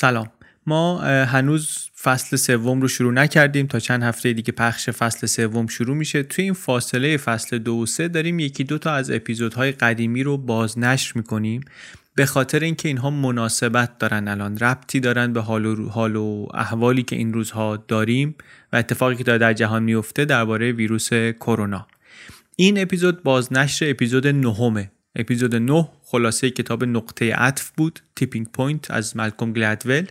سلام. ما هنوز فصل سوم رو شروع نکردیم تا چند هفته دیگه پخش فصل سوم شروع میشه. توی این فاصله فصل دو و سه داریم یکی دو تا از اپیزودهای قدیمی رو بازنشر می‌کنیم. به خاطر اینکه اینها مناسبت دارن الان ربطی دارن به حال و, حال و احوالی که این روزها داریم و اتفاقی که داره در جهان میفته درباره ویروس کرونا. این اپیزود بازنشر اپیزود نهمه. اپیزود 9 خلاصه کتاب نقطه عطف بود Tipping Point از مالکوم گلدول.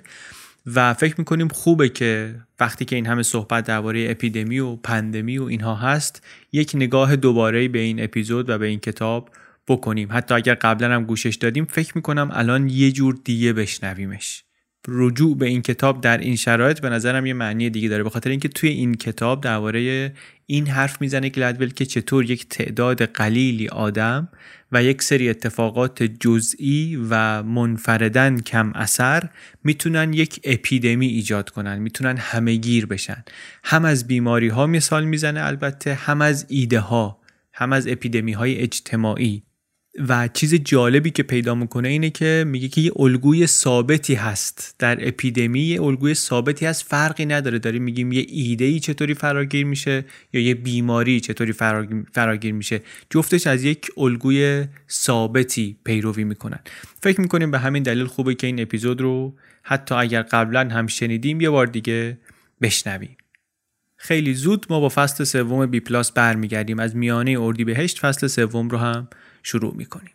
و فکر می‌کنیم خوبه که وقتی که این همه صحبت درباره اپیدمی و پاندمی و اینها هست یک نگاه دوباره به این اپیزود و به این کتاب بکنیم. حتی اگر قبلا هم گوشش دادیم فکر می‌کنم الان یه جور دیگه بشنویمش. رجوع به این کتاب در این شرایط به نظرم یه معنی دیگه داره. به خاطر اینکه توی این کتاب درباره این حرف می‌زنه گلدول که چطور یک تعداد قلیلی آدم و یک سری اتفاقات جزئی و منفردن کم اثر می‌تونن یک اپیدمی ایجاد کنن می‌تونن همه گیر بشن. هم از بیماری ها مثال می‌زنه البته هم از ایده ها هم از اپیدمی های اجتماعی. و چیز جالبی که پیدا می‌کنه اینه که میگه که یه الگوی ثابتی هست. در اپیدمی یه الگوی ثابتی هست فرقی نداره. داریم میگیم یه ایده ای چطوری فراگیر میشه یا یه بیماری چطوری فراگیر میشه. جفتش از یک الگوی ثابتی پیروی می‌کنن. فکر می‌کنیم به همین دلیل خوبه که این اپیزود رو حتی اگر قبلا هم شنیدیم یه بار دیگه بشنویم. خیلی زود ما با فصل سوم بی پلاس برمیگردیم. از میانه اردیبهشت فصل سوم رو هم شروع می‌کنیم.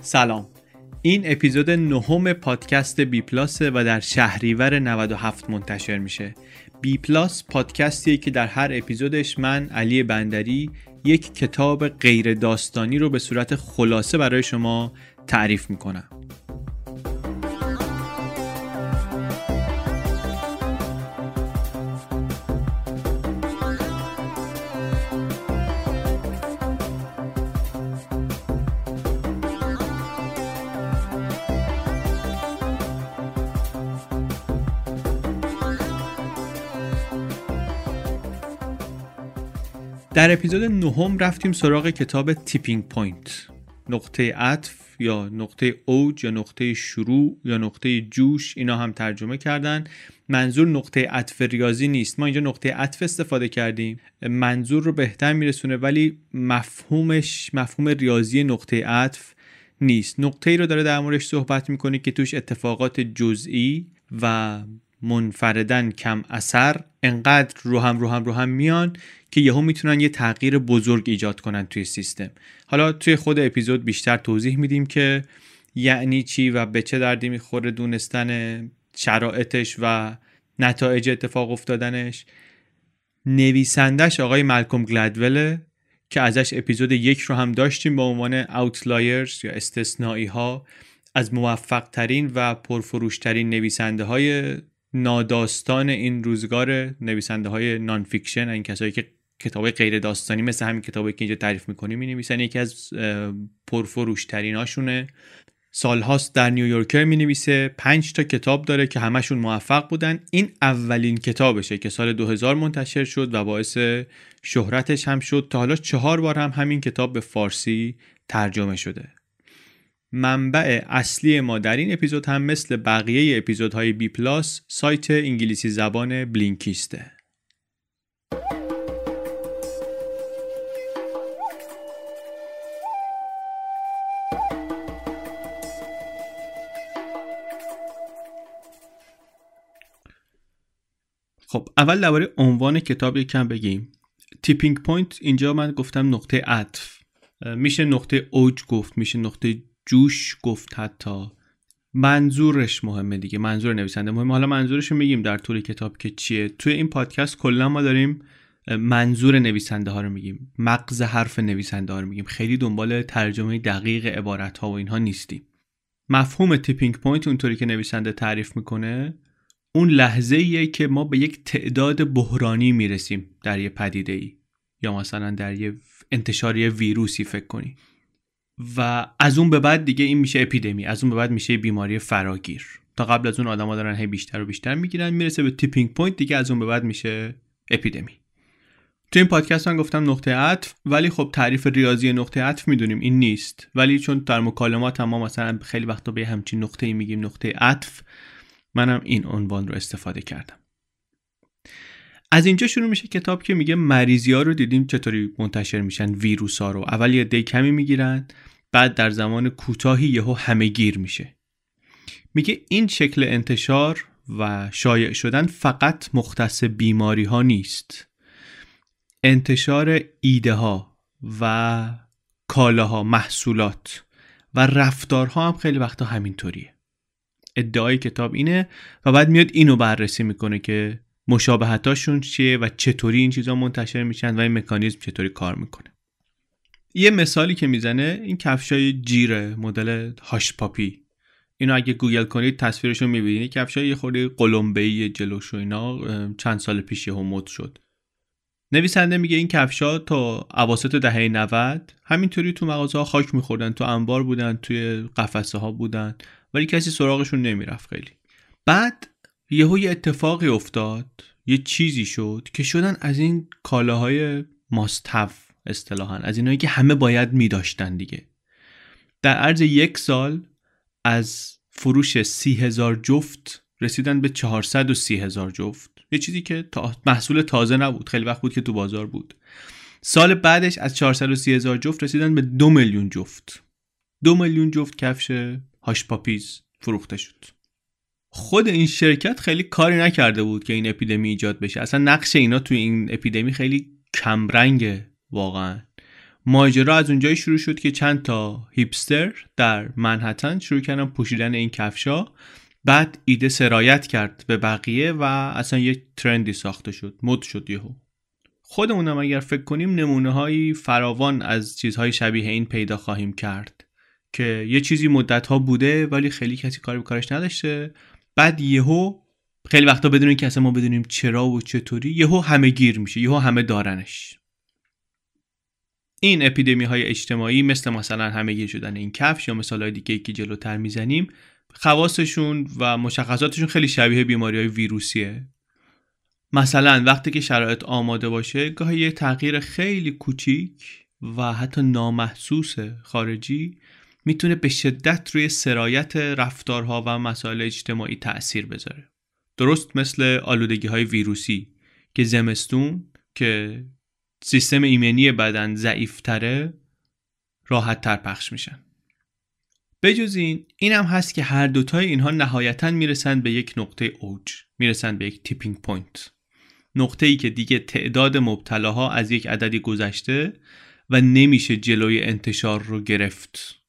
سلام. این اپیزود نهم پادکست بی پلاس و در شهریور 97 منتشر میشه. بی پلاس پادکستیه که در هر اپیزودش من علی بندری یک کتاب غیر داستانی رو به صورت خلاصه برای شما تعریف می‌کنم. در اپیزود نهم رفتیم سراغ کتاب Tipping Point نقطه عطف یا نقطه اوج یا نقطه شروع یا نقطه جوش اینا هم ترجمه کردن. منظور نقطه عطف ریاضی نیست. ما اینجا نقطه عطف استفاده کردیم. منظور رو بهتر میرسونه ولی مفهومش مفهوم ریاضی نقطه عطف نیست. نقطه ای رو داره در موردش صحبت می‌کنه که توش اتفاقات جزئی و منفردن کم اثر انقدر رو هم رو هم رو هم میان که یهو می‌تونن یه تغییر بزرگ ایجاد کنن توی سیستم. حالا توی خود اپیزود بیشتر توضیح میدیم که یعنی چی و به چه دردی می‌خوره دونستن شرایطش و نتایج اتفاق افتادنش. نویسندش آقای ملکوم گلدوله که ازش اپیزود یک رو هم داشتیم به عنوان اوتلایرز یا استثنایی ها از موفق ترین و پرفروشترین نویسنده های ناداستان این روزگار نویسنده های nonfiction این کسایی که کتاب غیر داستانی مثل همین کتابی که اینجا تعریف می‌کنیم می نویسن یکی از پرفروشترین هاشونه سالهاست در نیویورکر می نویسه پنج تا کتاب داره که همشون موفق بودن. این اولین کتابشه که سال 2000 منتشر شد و باعث شهرتش هم شد. تا حالا چهار بار هم همین کتاب به فارسی ترجمه شده. منبع اصلی ما در این اپیزود هم مثل بقیه اپیزودهای بی پلاس سایت انگلیسی زبان بلینکیسته. خب اول درباره عنوان کتاب یکم بگیم. tipping point اینجا من گفتم نقطه عطف. میشه نقطه اوج گفت میشه نقطه جوش گفت حتی. منظورش مهمه دیگه منظور نویسنده مهمه. حالا منظورش رو میگیم در طول کتاب که چیه. توی این پادکست کلا ما داریم منظور نویسنده ها رو میگیم. مغز حرف نویسنده ها رو میگیم. خیلی دنبال ترجمه دقیق عبارت ها و اینها نیستیم. مفهوم tipping point اونطوری که نویسنده تعریف می‌کنه اون لحظه ایه که ما به یک تعداد بحرانی می‌رسیم در یه پدیده ای یا مثلا در یه انتشاری ویروسی فکر کنی و از اون به بعد دیگه این میشه اپیدمی از اون به بعد میشه بیماری فراگیر. تا قبل از اون آدما دارن هی بیشتر و بیشتر می‌گیرن می‌رسه به tipping point دیگه از اون به بعد میشه اپیدمی. تو این پادکست من گفتم نقطه عطف ولی خب تعریف ریاضی نقطه عطف می‌دونیم این نیست. ولی چون در مکالمات هم ما مثلا خیلی وقتا به همچین نقطه ای میگیم نقطه عطف منم این عنوان رو استفاده کردم. از اینجا شروع میشه کتاب که میگه مریضی ها رو دیدیم چطوری منتشر میشن ویروس ها رو. اول یه دی کمی می‌گیرن بعد در زمان کوتاهی یهو همه گیر میشه. میگه این شکل انتشار و شایع شدن فقط مختص بیماری ها نیست. انتشار ایده ها و کالاها محصولات و رفتارها هم خیلی وقتا همینطوریه. ادعای کتاب اینه و بعد میاد اینو بررسی می‌کنه که مشابهتاشون چیه و چطوری این چیزا منتشر میشن و این مکانیزم چطوری کار می‌کنه. یه مثالی که می‌زنه این کفشای جیره مدل هاش پاپی. اینو اگه گوگل کنید تصویرشو می‌بینید. کفشای یه خورده قلمبه‌ای جلوش و اینا چند سال پیش یهو مد شد. نویسنده میگه این کفشا تا اواسط دهه 90 همینطوری تو مغازه ها خاک میخوردن تو انبار بودن توی قفسه ها بودن. ولی کسی سراغشون نمی‌رفت خیلی. بعد یهو یه اتفاقی افتاد یه چیزی شد که شدن از این کالاهای ماستف اصطلاحا از اینایی که همه باید میداشتن دیگه. در عرض یک سال از فروش سی هزار جفت رسیدن به 430 هزار جفت. یه چیزی که تا محصول تازه نبود خیلی وقت بود که تو بازار بود. سال بعدش از 430 هزار جفت رسیدن به دو میلیون جفت. دو میلیون جفت کفش هاش پاپیز فروخته شد. خود این شرکت خیلی کاری نکرده بود که این اپیدمی ایجاد بشه. اصلا نقش اینا توی این اپیدمی خیلی کمرنگه واقعا. ماجرا از اونجایی شروع شد که چند تا هیپستر در منحتن شروع کردن پوشیدن این کفشا بعد ایده سرایت کرد به بقیه و اصلا یک ترندی ساخته شد. مد شد یهو. خودمونم اگر فکر کنیم نمونه های فراوان از چیزهای شبیه این پیدا خواهیم کرد. که یه چیزی مدت ها بوده ولی خیلی کسی کاری به کارش نداشته. بعد یهو خیلی وقتا بدون که اصلا ما بدونیم چرا و چطوری یهو همه گیر میشه یهو همه دارنش. این اپیدمی های اجتماعی مثل مثلا همه گیر شدن این کفش یا مثال های دیگه که جلوتر می‌زنیم خواستشون و مشخصاتشون خیلی شبیه بیماری های ویروسیه. مثلا وقتی که شرایط آماده باشه گاهی یه تغییر خیلی کوچیک و حتی نامحسوس خارجی می‌تونه به شدت روی سرایت رفتارها و مسائل اجتماعی تأثیر بذاره. درست مثل آلودگی های ویروسی که زمستون که سیستم ایمنی بدن ضعیفتره راحت تر پخش میشن. بجز این این هم هست که هر دوتای اینها نهایتا می‌رسن به یک نقطه اوج می‌رسن به یک tipping point نقطه ای که دیگه تعداد مبتلاها از یک عددی گذشته و نمیشه جلوی انتشار رو گرفت.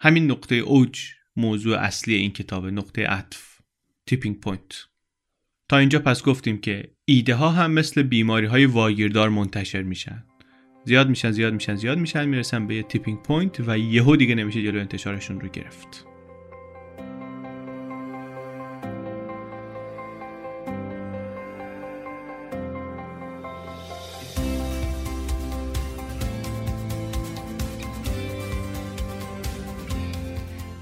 همین نقطه اوج موضوع اصلی این کتاب نقطه عطف tipping point تا اینجا پس گفتیم که ایده ها هم مثل بیماری های واگیردار منتشر میشن. زیاد میشن زیاد میشن زیاد میشن می‌رسن به یه tipping point و یهو دیگه نمیشه جلو انتشارشون رو گرفت.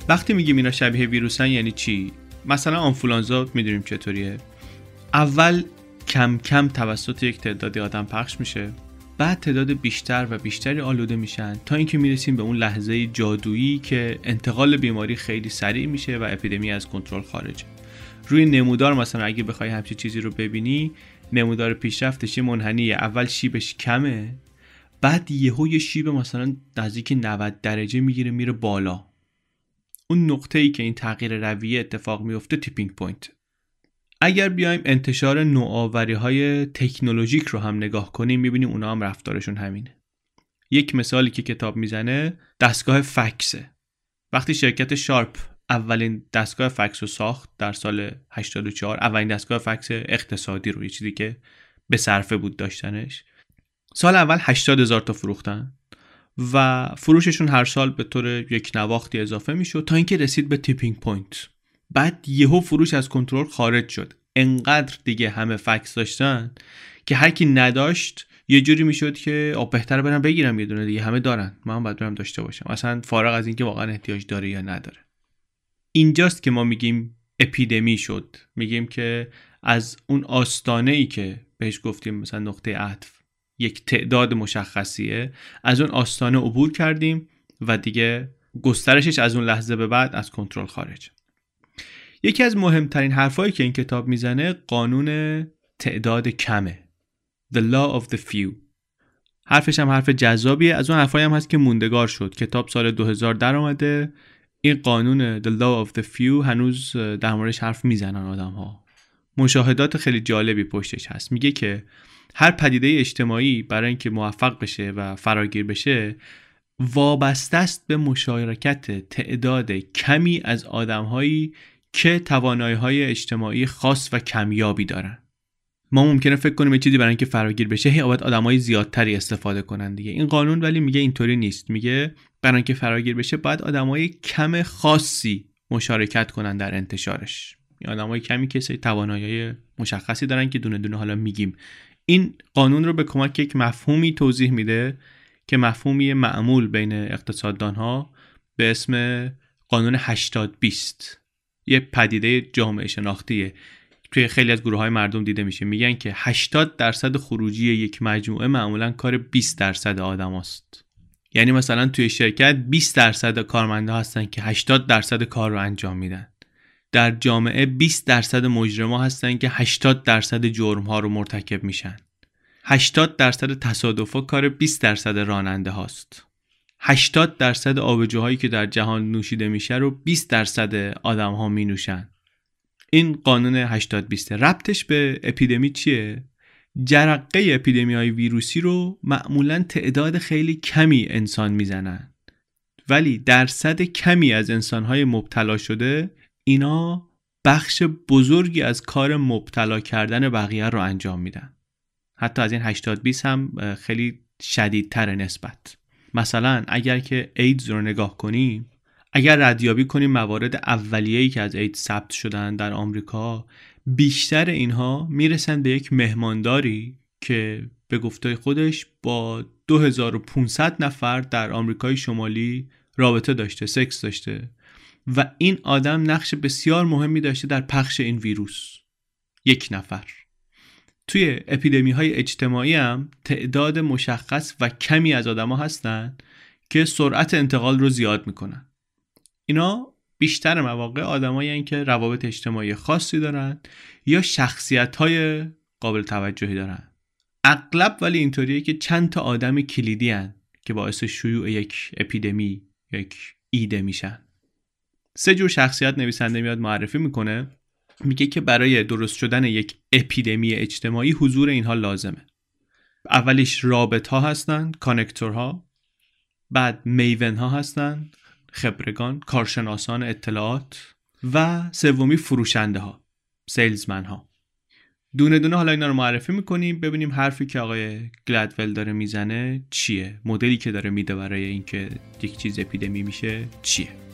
وقتی میگیم اینا شبیه ویروسن یعنی چی؟ مثلا آنفولانزا می‌دونیم چطوریه؟ اول کم کم توسط یک تعدادی آدم پخش میشه. بعد تعداد بیشتر و بیشتری آلوده میشن تا اینکه می‌رسیم به اون لحظه جادویی که انتقال بیماری خیلی سریع میشه و اپیدمی از کنترل خارجه. روی نمودار مثلا اگه بخوای همچین چیزی رو ببینی نمودار پیشرفتش منحنیه. اول شیبش کمه بعد یهو یه شیب مثلا نزدیک 90 درجه می‌گیره میره بالا. اون نقطه ای که این تغییر رویه اتفاق میفته tipping point اگر بیایم انتشار نوآوری های تکنولوژیک رو هم نگاه کنیم می‌بینیم اونا هم رفتارشون همینه. یک مثالی که کتاب می‌زنه دستگاه فکسه وقتی شرکت شارپ اولین دستگاه فکس رو ساخت در سال 84 اولین دستگاه فکس اقتصادی رو یه چیزی که به صرفه بود داشتنش. سال اول 80 هزار تا فروختن. و فروششون هر سال به طور یک نواختی اضافه می‌شد تا اینکه رسید به tipping point بعد یهو فروش از کنترل خارج شد. انقدر دیگه همه فکس داشتن که هر کی نداشت یه جوری می‌شد که آقا بهتر برم بگیرم یه دونه دیگه همه دارن. من باید برم داشته باشم. اصلا فارغ از اینکه واقعا احتیاج داره یا نداره. اینجاست که ما میگیم اپیدمی شد. میگیم که از اون آستانه ای که بهش گفتیم مثلا نقطه عطف یک تعداد مشخصیه. از اون آستانه عبور کردیم و دیگه گسترشش از اون لحظه به بعد از کنترل خارج. یکی از مهمترین حرفایی که این کتاب می‌زنه قانون تعداد کمه. The Law of the Few. حرفش هم حرف جذابیه. از اون حرفایی هم هست که موندگار شد. کتاب سال 2000 در آمده این قانون The Law of the Few هنوز در موردش حرف می‌زنن آدم ها مشاهدات خیلی جالبی پشتش هست. میگه که هر پدیده اجتماعی برای اینکه موفق بشه و فراگیر بشه وابسته است به مشارکت تعداد کمی از آدمهایی که توانایی های اجتماعی خاص و کمیابی دارن. ما ممکنه فکر کنیم یه چیزی برای اینکه فراگیر بشه هی باید آدمای زیادتری استفاده کنن دیگه. این قانون ولی میگه اینطوری نیست. میگه برای اینکه فراگیر بشه باید آدمای کم خاصی مشارکت کنن در انتشارش. این آدمای کمی که سری توانایی مشخصی دارن که دونه دونه حالا میگیم. این قانون رو به کمک یک مفهومی توضیح میده که مفهومی معمول بین اقتصاددان ها به اسم قانون 80 20 یه پدیده جامعه شناختیه. توی خیلی از گروه های مردم دیده میشه. میگن که 80 درصد خروجی یک مجموعه معمولا کار 20 درصد آدم است. یعنی مثلا توی شرکت 20 درصد کارمنده هستن که 80 درصد کار رو انجام میدن. در جامعه 20 درصد مجرما هستن که 80 درصد جرم ها رو مرتکب میشن. 80 درصد تصادفا کار 20 درصد راننده هاست. 80 درصد آبجوهایی که در جهان نوشیده میشه رو 20 درصد آدم ها می نوشن. این قانون 80 20 ربطش به اپیدمی چیه؟ جرقه اپیدمی های ویروسی رو معمولا تعداد خیلی کمی انسان می‌زنن. ولی درصد کمی از انسان های مبتلا شده اینا بخش بزرگی از کار مبتلا کردن بقیه رو انجام میدن. حتی از این 80 20 هم خیلی شدیدتر نسبت. مثلا اگر که ایدز رو نگاه کنیم اگر ردیابی کنیم موارد اولیه‌ای که از ایدز ثبت شدن در آمریکا بیشتر اینها می‌رسن به یک مهمانداری که به گفته خودش با 2500 نفر در آمریکای شمالی رابطه داشته سکس داشته. و این آدم نقش بسیار مهمی داشته در پخش این ویروس. یک نفر. توی اپیدمی های اجتماعی هم تعداد مشخص و کمی از آدما هستن که سرعت انتقال رو زیاد می‌کنن. اینا بیشتر مواقع آدمایی که روابط اجتماعی خاصی دارن یا شخصیت های قابل توجهی دارن. اغلب ولی اینطوریه که چند تا آدم کلیدی هن که باعث شیوع یک اپیدمی یک ایده میشن. سه جور شخصیت نویسنده میاد معرفی می‌کنه. میگه که برای درست شدن یک اپیدمی اجتماعی حضور اینها لازمه. اولیش رابط ها هستن کانکتور ها بعد میون ها هستن خبرگان کارشناسان اطلاعات. و سومی فروشنده ها سیلزمن ها دونه دونه حالا اینا رو معرفی می‌کنیم. ببینیم حرفی که آقای گلدول داره می‌زنه چیه؟ مدلی که داره میده برای اینکه یک چیز اپیدمی میشه چیه؟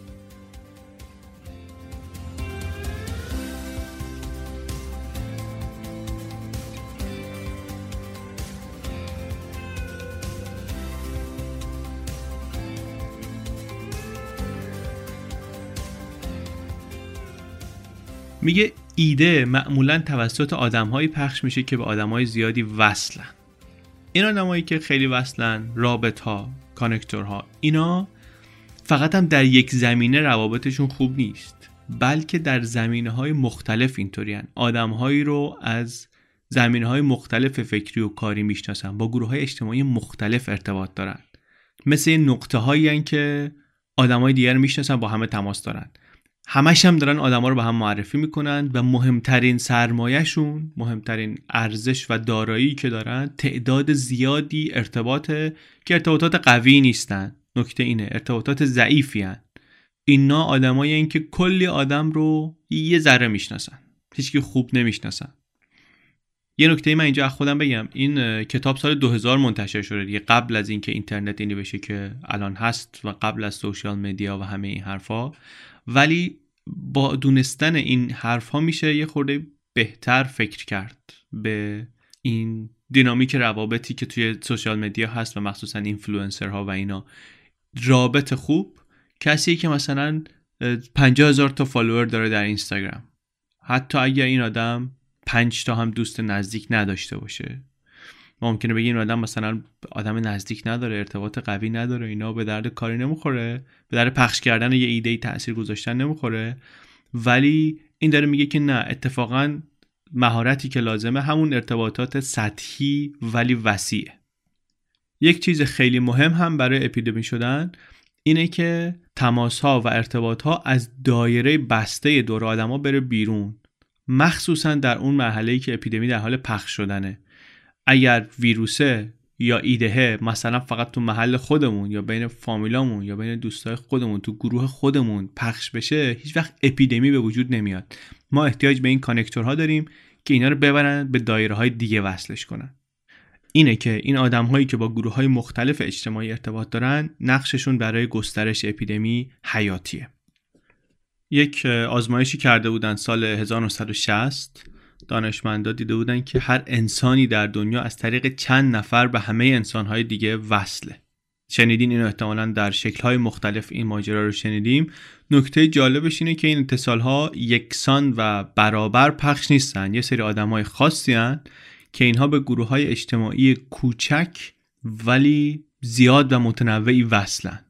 میگه ایده معمولا توسط آدمهایی پخش میشه که به آدمهای زیادی وصلن. این آدمایی که خیلی وصلن رابط ها کانکتورها اینا فقط هم در یک زمینه روابطشون خوب نیست بلکه در زمینه های مختلف اینطوری آدمهایی رو از زمینه های مختلف فکری و کاری می‌شناسن با گروه های اجتماعی مختلف ارتباط دارن. مثل نقطه هایی که آدمای دیگر می‌شناسن با همه تماس دارن. همش هم دارن آدما رو به هم معرفی می‌کنن و مهمترین سرمایهشون مهمترین ارزش و دارایی که دارن تعداد زیادی ارتباطه که ارتباطات قوی نیستن. نکته اینه ارتباطات ضعیفی هن. اینا آدمایی این که کلی آدم رو یه ذره می‌شناسن هیچکی خوب نمی‌شناسن. یه نکته من اینجا خودم بگم. این کتاب سال 2000 منتشر شده دیگه. قبل از اینکه اینترنت اینی بشه که الان هست و قبل از سوشال مدیا و همه این حرفا. ولی با دونستن این حرف ها میشه یه خورده بهتر فکر کرد به این دینامیک روابطی که توی social media هست و مخصوصا اینفلوئنسرها و اینا. رابط خوب. کسی که مثلا 50 هزار تا follower داره در اینستاگرام. حتی اگر این آدم 5 تا هم دوست نزدیک نداشته باشه. ممکنه بگی این آدم مثلا آدم نزدیک نداره ارتباط قوی نداره اینا به درد کاری نمی‌خوره. به درد پخش کردن یه ایده تاثیر گذاشتن نمی‌خوره. ولی این داره میگه که نه اتفاقا مهارتی که لازمه همون ارتباطات سطحی ولی وسیعه یک چیز خیلی مهم هم برای اپیدمی شدن اینه که تماس ها و ارتباط ها از دایره بسته دور آدما بره بیرون. مخصوصا در اون مرحله که اپیدمی در حال پخش شدنه. اگر ویروسه یا ایدهه مثلا فقط تو محل خودمون یا بین فامیلامون یا بین دوستای خودمون تو گروه خودمون پخش بشه هیچ وقت اپیدمی به وجود نمیاد. ما احتیاج به این کانکتورها داریم که اینا رو ببرن به دایره های دیگه وصلش کنن. اینه که این آدم هایی که با گروه های مختلف اجتماعی ارتباط دارن نقششون برای گسترش اپیدمی حیاتیه. یک آزمایشی کرده بودن سال 1960 دانشمندا دیده بودن که هر انسانی در دنیا از طریق چند نفر به همه انسانهای دیگه وصله. شنیدین اینو احتمالا در شکلهای مختلف این ماجرا رو شنیدیم. نکته جالبش اینه که این اتصال ها یکسان و برابر پخش نیستن. یه سری آدم های خاصی هن که اینها به گروه های اجتماعی کوچک ولی زیاد و متنوعی وصلن.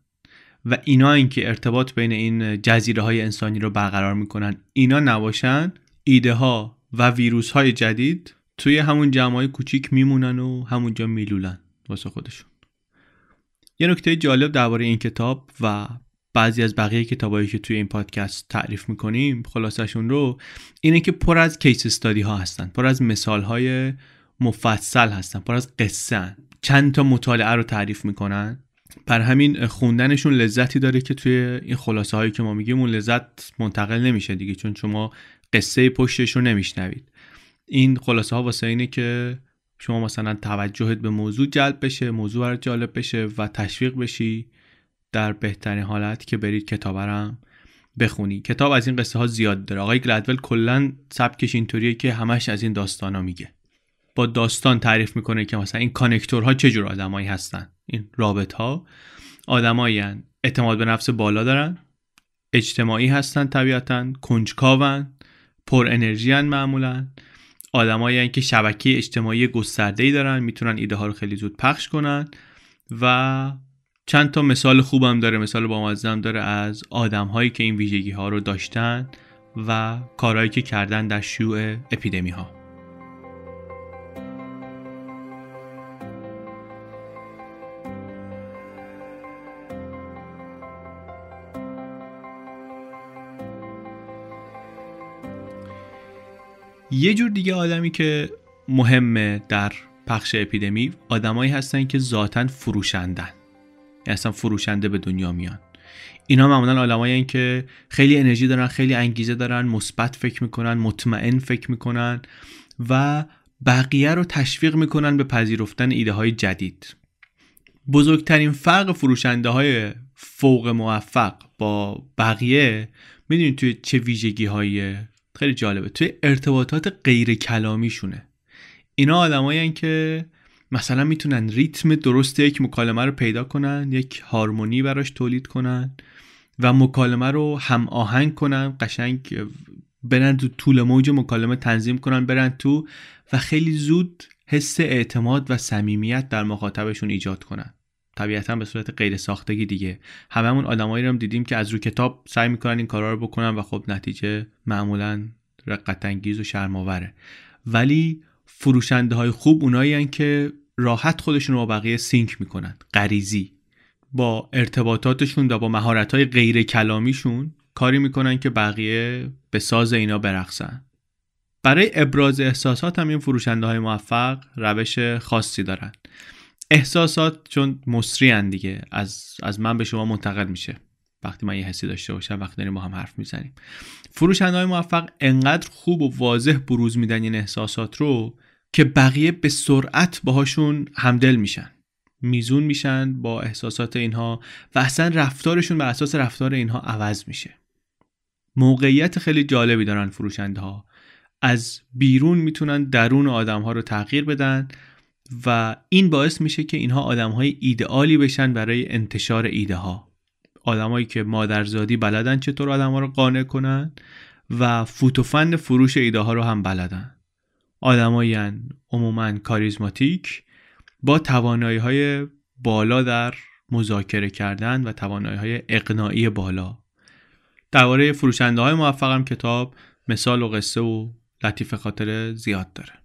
و اینا اینکه ارتباط بین این جزیره های انسانی رو برقرار می‌کنن اینا نباشن ایده ها و ویروس های جدید توی همون جمع های کوچیک میمونن و همونجا میلولن واسه خودشون. یه نکته جالب درباره این کتاب و بعضی از بقیه کتابایی که توی این پادکست تعریف می‌کنیم خلاصشون رو اینه که پر از کیس استادی ها هستن پر از مثال های مفصل هستن پر از قصه چند تا مطالعه رو تعریف می‌کنن. بر همین خوندنشون لذتی داره که توی این خلاصه هایی که ما میگیم اون لذت منتقل نمیشه دیگه چون شما قصه پشتش رو نمیشنوید. این خلاصه ها واسه اینه که شما مثلا توجهت به موضوع جلب بشه موضوع برات جالب بشه و تشویق بشی در بهترین حالت که برید کتابرم بخونی. کتاب از این قصه ها زیاد داره. آقای گلدول کلا سبکش اینطوریه که همش از این داستان ها میگه. با داستان تعریف می‌کنه که مثلا این کانکتورها چه جور آدمایی هستن. این رابط ها آدمایی اعتماد به نفس بالا دارن. اجتماعی هستن طبیعتا. کنجکاون. پر انرژی معمولا. آدمایی که شبکه اجتماعی گسترده ای دارن می‌تونن ایده ها رو خیلی زود پخش کنن و چند تا مثال خوبم داره. مثال با داره از آدم هایی که این ویژگی ها رو داشتن و کارهایی که کردن در شیوع اپیدمی ها یه جور دیگه آدمی که مهمه در پخش اپیدمی آدمایی هستن که ذاتا فروشندن. یعنی اصلا فروشنده به دنیا میان. اینا معمولا آدمایی که خیلی انرژی دارن خیلی انگیزه دارن مثبت فکر می‌کنن مطمئن فکر می‌کنن و بقیه رو تشویق می‌کنن به پذیرفتن ایده های جدید. بزرگترین فرق فروشنده های فوق موفق با بقیه می‌دونید توی چه ویژگی های خیلی جالبه. توی ارتباطات غیر کلامیشونه. اینا آدمایی که مثلا می‌تونن ریتم درست یک مکالمه رو پیدا کنن یک هارمونی براش تولید کنن و مکالمه رو هم آهنگ کنن قشنگ برن تو طول موج مکالمه تنظیم کنن برن تو و خیلی زود حس اعتماد و صمیمیت در مخاطبشون ایجاد کنن. طبیعتا به صورت غیر ساختگی دیگه. هممون آدمایی رو دیدیم که از رو کتاب سعی می‌کنن این کارا رو بکنن و خب نتیجه معمولا رقت انگیز و شرماوره ولی فروشنده های خوب اونایی که راحت خودشون رو با بقیه سینک می‌کنن. غریزی. با ارتباطاتشون و با مهارت های غیر کلامیشون کاری می‌کنن که بقیه به ساز اینا برقصن. برای ابراز احساسات هم این فروشنده های موفق روش خاصی دارن. احساسات چون مصری دیگه. از, از من به شما منتقل میشه. وقتی من یه حسی داشته باشم وقتی داریم با هم حرف می‌زنیم. فروشنده های موفق انقدر خوب و واضح بروز میدن این احساسات رو که بقیه به سرعت باهاشون همدل میشن. میزون میشن با احساسات اینها و اصلا رفتارشون به اساس رفتار اینها عوض میشه. موقعیت خیلی جالبی دارن فروشنده ها از بیرون می‌تونن درون آدم ها رو تغییر بدن و این باعث میشه که اینها آدم های ایدئالی بشن برای انتشار ایده ها آدمایی که مادرزادی بلدن چطور آدم ها رو قانع کنن و فوتوفند فروش ایده ها رو هم بلدن. آدمایی عموما کاریزماتیک با توانایی های بالا در مذاکره کردن و توانایی های اقناعی بالا. درباره فروشنده های موفقم کتاب مثال و قصه و لطیف خاطر زیاد داره.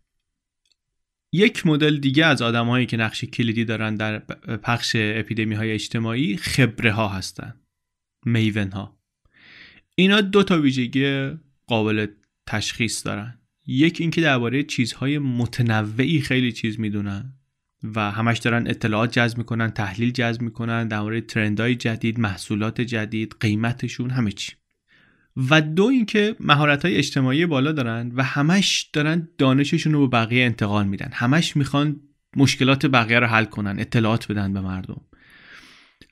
یک مدل دیگه از آدمایی که نقش کلیدی دارن در پخش اپیدمی های اجتماعی خبره ها هستن. میون ها اینا دو تا ویژگی قابل تشخیص دارن. یک اینکه درباره چیزهای متنوعی خیلی چیز می‌دونن و همش دارن اطلاعات جذب می‌کنن تحلیل جذب می‌کنن در مورد ترندهای جدید محصولات جدید قیمتشون همه چی. و دو اینکه مهارت های اجتماعی بالا دارن و همش دارن دانششون رو به بقیه انتقال میدن. همش می‌خوان مشکلات بقیه رو حل کنن اطلاعات بدن به مردم.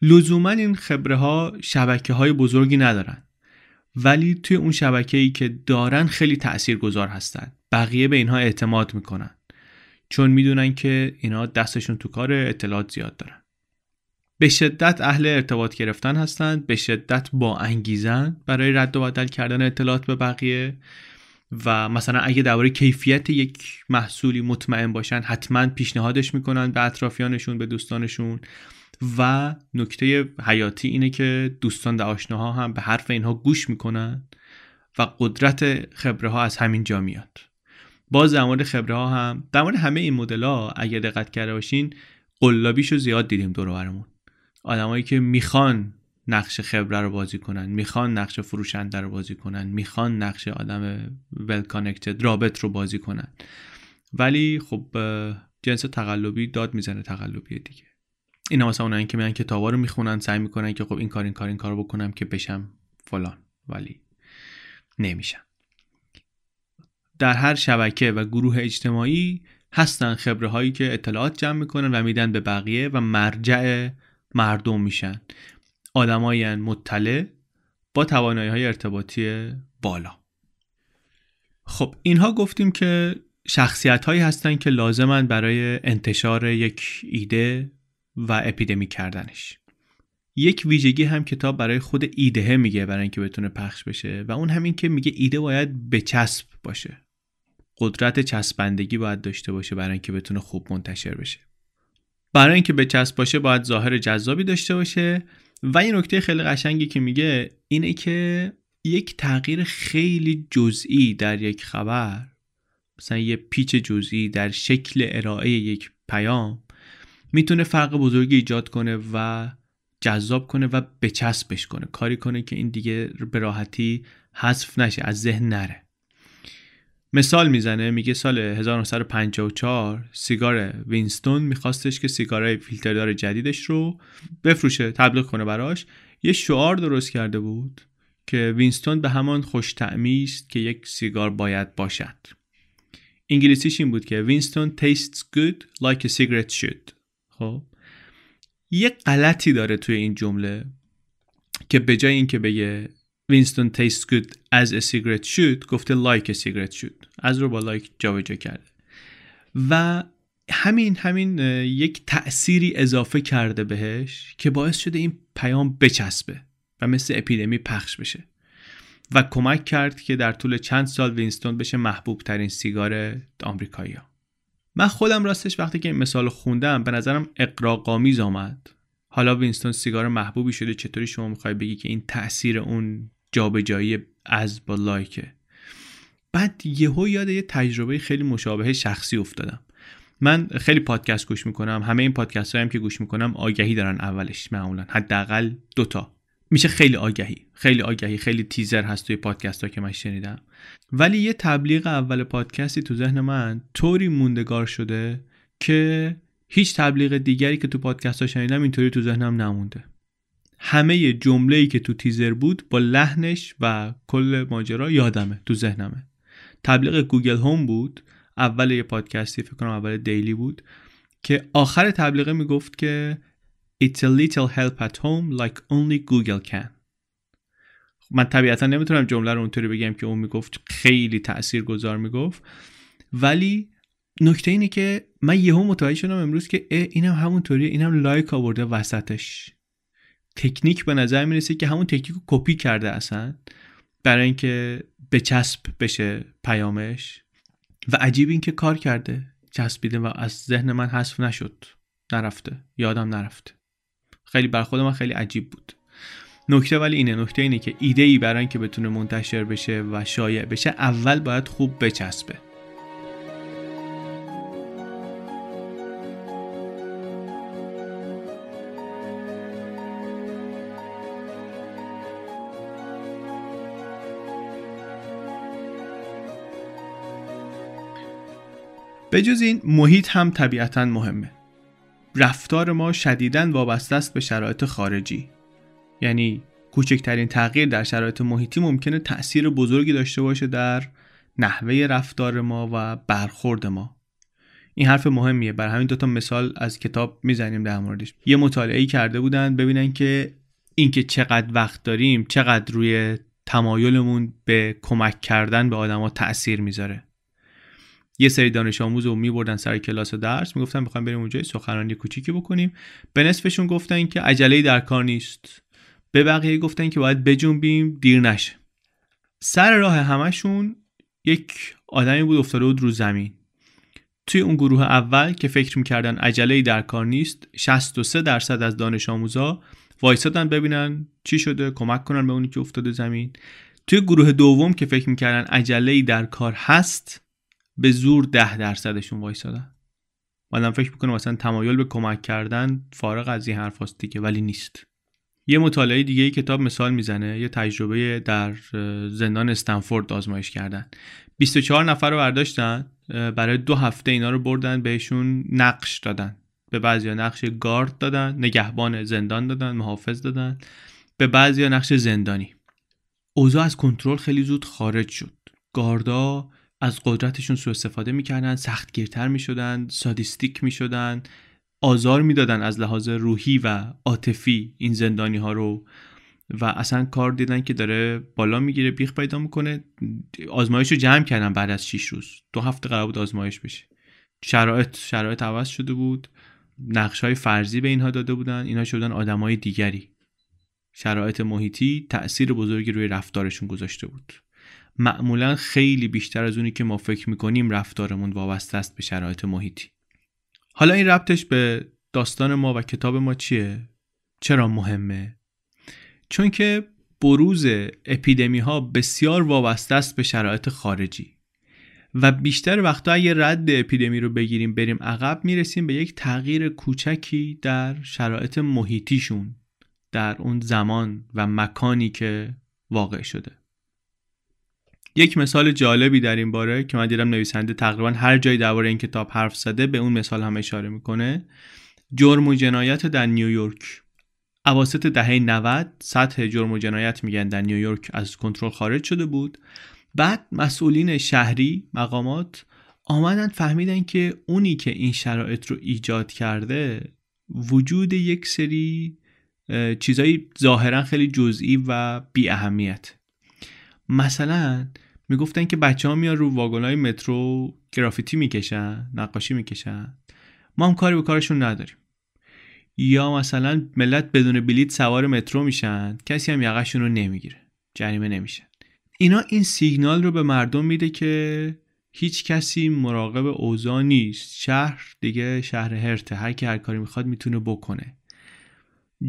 لزوما این خبره ها شبکه های بزرگی ندارن. ولی توی اون شبکه ای که دارن خیلی تأثیر گذار هستن. بقیه به اینها اعتماد می‌کنن. چون می‌دونن که اینا دستشون تو کار اطلاعات زیاد دارن. به شدت اهل ارتباط گرفتن هستند به شدت با انگیزن برای رد و بدل کردن اطلاعات به بقیه و مثلا اگه درباره کیفیت یک محصولی مطمئن باشن حتما پیشنهادش می‌کنن به اطرافیانشون به دوستانشون و نکته حیاتی اینه که دوستان و آشناها هم به حرف اینها گوش می‌کنن و قدرت خبره ها از همین جا میاد. باز در مورد خبره ها هم در مورد همه این مدل ها اگه دقت کرده باشین قلابیشو زیاد دیدیم دور برمون. آدمایی که می‌خوان نقش خبره رو بازی کنن می‌خوان نقش فروشنده رو بازی کنن می‌خوان نقش آدم ول کانکتد رابط رو بازی کنن. ولی خب جنس تقلبی داد می‌زنه تقلبی دیگه. اینا مثلا اونایی که میان کتابا رو می‌خونن سعی می‌کنن که خب این کار این کار این کارو بکنم که بشم فلان ولی نمیشم در هر شبکه و گروه اجتماعی هستن خبره هایی که اطلاعات جمع می‌کنن و میدن به بقیه و مرجع مردم میشن. آدمایی مطلع با توانایی های ارتباطی بالا. خب اینها گفتیم که شخصیت هایی هستن که لازمن برای انتشار یک ایده و اپیدمی کردنش. یک ویژگی هم کتاب برای خود ایده میگه برای اینکه بتونه پخش بشه و اون همین که میگه ایده باید بچسب باشه. قدرت چسبندگی باید داشته باشه برای اینکه بتونه خوب منتشر بشه. برای اینکه بچسب باشه باید ظاهر جذابی داشته باشه. و این نکته خیلی قشنگی که میگه اینه که یک تغییر خیلی جزئی در یک خبر مثلا یه پیچ جزئی در شکل ارائه یک پیام می‌تونه فرق بزرگی ایجاد کنه و جذاب کنه و بچسبش کنه. کاری کنه که این دیگه به راحتی حذف نشه از ذهن نره. مثال می‌زنه میگه سال 1954 سیگار وینستون میخواستش که سیگارای فیلتردار جدیدش رو بفروشه تبلیغ کنه براش. یه شعار درست کرده بود که وینستون به همان خوشی است که یک سیگار باید باشد. انگلیسیش این بود که Winston tastes good like a cigarette should. خب؟ یه غلطی داره توی این جمله که به جای اینکه بگه Winston tastes good as a cigarette should. گفته like a cigarette should. as رو با like جابجا کرده. و همین همین یک تأثیری اضافه کرده بهش که باعث شده این پیام بچسبه و مثل اپیدمی پخش بشه. و کمک کرد که در طول چند سال وینستون بشه محبوب ترین سیگار آمریکایی ها. من خودم راستش وقتی که این مثال خوندم به نظرم اقراقامیز آمد. حالا وینستون سیگار محبوبی شده چطوری شما می‌خوای بگی که این تاثیر اون جابجایی از با لایکه بعد یهو یاد یه تجربه خیلی مشابه شخصی افتادم. من خیلی پادکست گوش می‌کنم همه این پادکست هم که گوش می‌کنم آگهی دارن اولش معمولا حداقل دوتا میشه خیلی آگهی خیلی آگهی خیلی تیزر هست توی پادکست ها که من شنیدم. ولی یه تبلیغ اول پادکستی تو ذهن من طوری موندگار شده که هیچ تبلیغ دیگری که تو پادکست ها شنیدم اینطوری تو ذهنم نمونده. همه جمله که تو تیزر بود با لحنش و کل ماجرا یادمه تو ذهنمه. تبلیغ Google Home بود اول یه پادکستی فکر کنم اول دیلی بود که آخر تبلیغه می‌گفت که It's a little help at home like only Google can. من طبیعتا نمی‌تونم جمله رو اونطوری بگم که اون می‌گفت خیلی تأثیر گذار می‌گفت. ولی نکته اینه که من یهو متوجه شدم امروز که اینم همونطوریه اینم like آورده وسطش. تکنیک به نظر می‌رسه که همون تکنیک رو کپی کرده اصلا برای اینکه به چسب بشه پیامش. و عجیب این که کار کرده چسبیده و از ذهن من حذف نشد. نرفته. یادم نرفته. خیلی بر خود من خیلی عجیب بود. نکته ولی اینه. نکته اینه که ایده ای برای اینکه بتونه منتشر بشه و شایع بشه اول باید خوب بچسبه. به جز این محیط هم طبیعتا مهمه. رفتار ما شدیداً وابسته است به شرایط خارجی. یعنی کوچکترین تغییر در شرایط محیطی ممکنه تأثیر بزرگی داشته باشه در نحوه رفتار ما و برخورد ما. این حرف مهمیه. بر همین دوتا مثال از کتاب می‌زنیم در موردش. یه مطالعه کرده بودن ببینن که اینکه چقدر وقت داریم چقدر روی تمایلمون به کمک کردن به آدما تاثیر می‌ذاره. یه سری دانش آموز رو میبردن سر کلاس درس می‌گفتن می‌خوایم بریم اونجا سخنرانی کوچیکی بکنیم. به نصفشون گفتن که عجله در کار نیست. به بقیه گفتن که باید بجنبیم دیر نشه. سر راه همشون یک آدمی بود افتاده بود رو زمین. توی اون گروه اول که فکر می‌کردن عجله در کار نیست 63 درصد از دانش آموزا وایسادن ببینن چی شده کمک کنن به اونی که افتاده زمین. توی گروه دوم که فکر می‌کردن عجله در کار هست به زور ده درصدشون وایسادن. آدم فکر می‌کنه مثلا تمایل به کمک کردن فارغ از این حرف دیگه ولی نیست. یه مطالعه دیگه ای کتاب مثال می‌زنه یه تجربه در زندان استنفورد آزمایش کردن. 24 نفر رو برداشتن برای دو هفته اینا رو بردن بهشون نقش دادن. به بعضی نقش گارد دادن نگهبان زندان دادن محافظ دادن. به بعضی نقش زندانی. اوضاع از کنترل خیلی زود خارج شد. گاردا از قدرتشون سوء استفاده می‌کردن سختگیرتر می‌شدن سادیستیک می‌شدن آزار می‌دادن از لحاظ روحی و عاطفی این زندانی ها رو و اصلا کار دیدن که داره بالا می‌گیره بیخ پیدا می‌کنه. آزمایش رو جمع کردن بعد از 6 روز. دو هفته قرار بود آزمایش بشه. شرایط شرایط عوض شده بود. نقش های فرضی به اینها داده بودن. اینها شدن آدمای دیگری. شرایط محیطی تأثیر بزرگی روی رفتارشون گذاشته بود. معمولا خیلی بیشتر از اونی که ما فکر می‌کنیم رفتارمون وابسته است به شرایط محیطی حالا این ربطش به داستان ما و کتاب ما چیه؟ چرا مهمه؟ چون که بروز اپیدمی ها بسیار وابسته است به شرایط خارجی و بیشتر وقتا اگه رد اپیدمی رو بگیریم بریم عقب می‌رسیم به یک تغییر کوچکی در شرایط محیطیشون در اون زمان و مکانی که واقع شده یک مثال جالبی در این باره که من دیدم نویسنده تقریبا هر جایی درباره این کتاب حرف زده به اون مثال هم اشاره می‌کنه. جرم و جنایت در نیویورک اواسط دهه 90 سطح جرم و جنایت میگن در نیویورک از کنترل خارج شده بود. بعد مسئولین شهری مقامات آمدن فهمیدن که اونی که این شرایط رو ایجاد کرده وجود یک سری چیزایی ظاهرا خیلی جزئی و بی اهمیت مثلا می‌گفتن که بچه ها میان رو واگن های مترو گرافیتی می‌کشن نقاشی می‌کشن. ما هم کاری به کارشون نداریم. یا مثلا ملت بدون بلیت سوار مترو میشن کسی هم یقشون رو نمی‌گیره جریمه نمیشن. اینا این سیگنال رو به مردم میده که هیچ کسی مراقب اوضاع نیست. شهر دیگه شهر هرته هر کی هر کاری می‌خواد می‌تونه بکنه.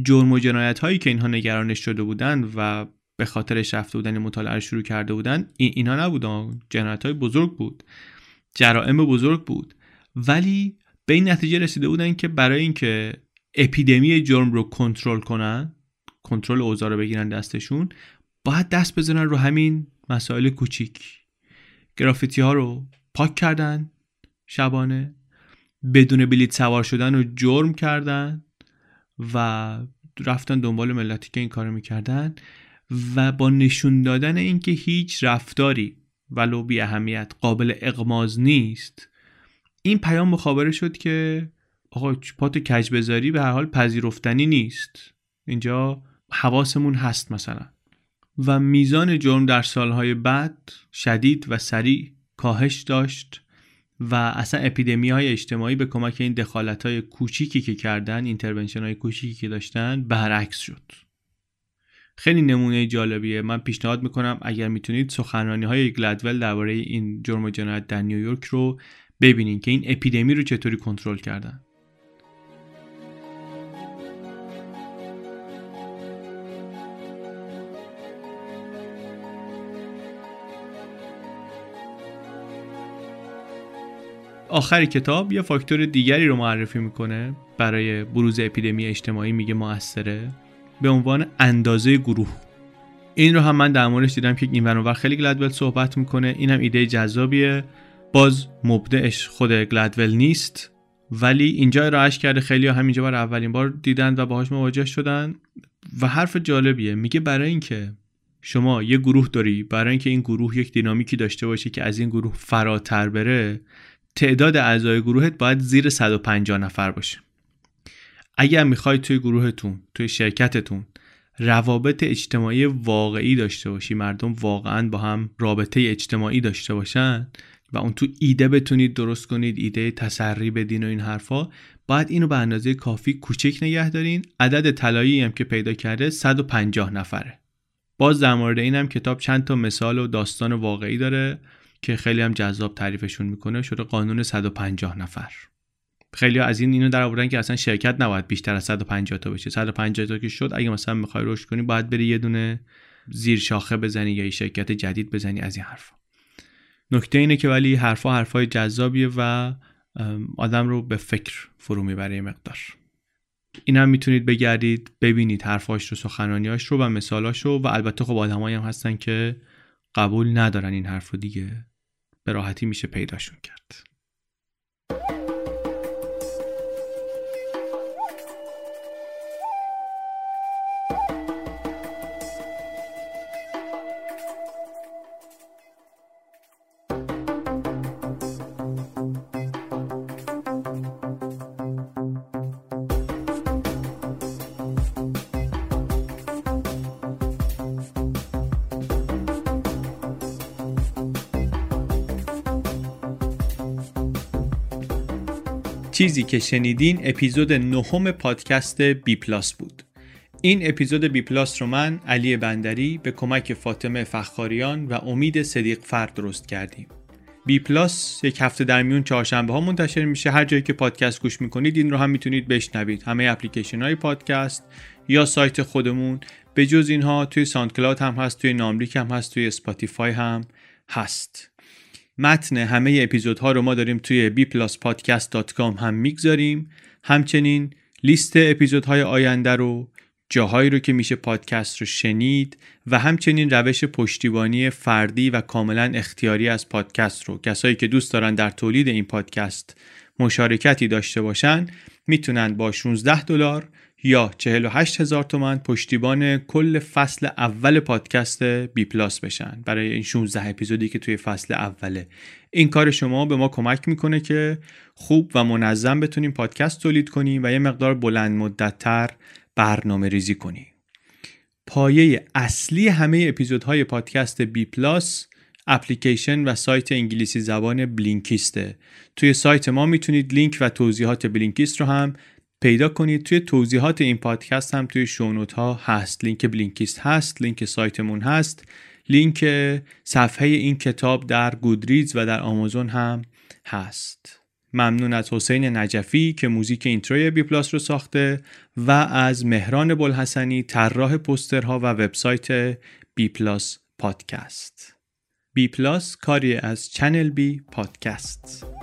جرم و جنایت هایی که اینها نگرانش شده بودن و به خاطرش رفته بودن مطالعه شروع کرده بودن این اینا نبودن. جنایت های بزرگ بود. جرائم بزرگ بود. ولی به این نتیجه رسیده بودن که برای اینکه اپیدمی جرم رو کنترل کنن کنترل اوضاع رو بگیرن دستشون باید دست بزنن رو همین مسائل کوچیک. گرافیتی ها رو پاک کردن شبانه بدون بلیت سوار شدن رو جرم کردن و رفتن دنبال ملتی که این کارو می‌کردن. و با نشون دادن اینکه هیچ رفتاری ولو بی اهمیت قابل اقماز نیست این پیام مخابره شد که آقا پات کج بذاری به هر حال پذیرفتنی نیست. اینجا حواسمون هست مثلا. و میزان جرم در سالهای بعد شدید و سریع کاهش داشت و اصلا اپیدمی های اجتماعی به کمک این دخالت های کوچیکی که کردن intervention های کوچیکی که داشتن برعکس شد. خیلی نمونه جالبیه. من پیشنهاد می‌کنم اگر می‌تونید سخنرانی های گلدول درباره این جرم و جنایت در نیویورک رو ببینین که این اپیدمی رو چطوری کنترل کردن. آخر کتاب یه فاکتور دیگری رو معرفی می‌کنه برای بروز اپیدمی اجتماعی میگه موثره به عنوان اندازه گروه. این رو هم من در موردش دیدم که این ور خیلی گلدول صحبت می‌کنه. اینم ایده جذابیه. باز مبدعش خود گلدول نیست ولی اینجا ارائهش کرده. خیلی همینجا بار اولین بار دیدن و باهاش مواجه شدن. و حرف جالبیه. میگه برای اینکه شما یه گروه داری برای اینکه این گروه یک دینامیکی داشته باشه که از این گروه فراتر بره تعداد اعضای گروهت باید زیر 150 نفر باشه. اگر می‌خواید توی گروهتون توی شرکتتون روابط اجتماعی واقعی داشته باشی مردم واقعا با هم رابطه اجتماعی داشته باشن و اون تو ایده بتونید درست کنید ایده تسری بدین و این حرفا باید اینو به اندازه کافی کوچک نگه دارین. عدد طلایی هم که پیدا کرده 150 نفره. باز در مورد این هم کتاب چند تا مثال و داستان واقعی داره که خیلی هم جذاب تعریفشون می‌کنه. شده قانون 150 نفر. خیلی از این اینو در آوردن که اصلا شرکت نباید بیشتر از 150 تا بشه. 150 تا که شد اگه مثلا می‌خوای رشد کنی باید بری یه دونه زیر شاخه بزنی یا یه شرکت جدید بزنی از این حرفا. نکته اینه که ولی حرفا حرفای جذابیه و آدم رو به فکر فرو می‌بره مقدار. این هم می‌تونید بگردید ببینید حرفاش رو سخنانیاش رو و مثالاش رو و البته خب آدمایی هم هستن که قبول ندارن این حرف رو دیگه. به راحتی میشه پیداشون کرد. چیزی که شنیدین اپیزود نهم پادکست بی پلاس بود. این اپیزود بی پلاس رو من علی بندری به کمک فاطمه فخاریان و امید صدیق فرد درست کردیم. بی پلاس یک هفته در میون چهارشنبه ها منتشر میشه. هر جایی که پادکست گوش می‌کنید این رو هم می‌تونید بشنوید. همه اپلیکیشن های پادکست یا سایت خودمون. به جز اینها توی ساندکلاد هم هست توی ناملیک هم هست توی اسپاتیفای هم هست. متن همه اپیزودها رو ما داریم توی bpluspodcast.com هم می‌گذاریم. همچنین لیست اپیزودهای آینده رو جاهایی رو که میشه پادکست رو شنید و همچنین روش پشتیبانی فردی و کاملا اختیاری از پادکست رو. کسایی که دوست دارن در تولید این پادکست مشارکتی داشته باشن می‌تونن با 16 دلار یا 48 هزار تومن پشتیبان کل فصل اول پادکست بی پلاس بشن. برای این 16 اپیزودی که توی فصل اوله. این کار شما به ما کمک می‌کنه که خوب و منظم بتونیم پادکست تولید کنیم و یه مقدار بلند مدتتر برنامه ریزی کنیم. پایه اصلی همه اپیزودهای پادکست B Plus اپلیکیشن و سایت انگلیسی زبان Blinkist ه. توی سایت ما می‌تونید لینک و توضیحات Blinkist رو هم پیدا کنید. توی توضیحات این پادکست هم توی show note ها هست. لینک Blinkist هست لینک سایتمون هست. لینک صفحه این کتاب در Goodreads و در آمازون هم هست. ممنون از حسین نجفی که موزیک intro ی B Plus رو ساخته و از مهران بلحسنی طراح پوسترها و وبسایت B Plus پادکست. B Plus کاری از Channel B پادکست.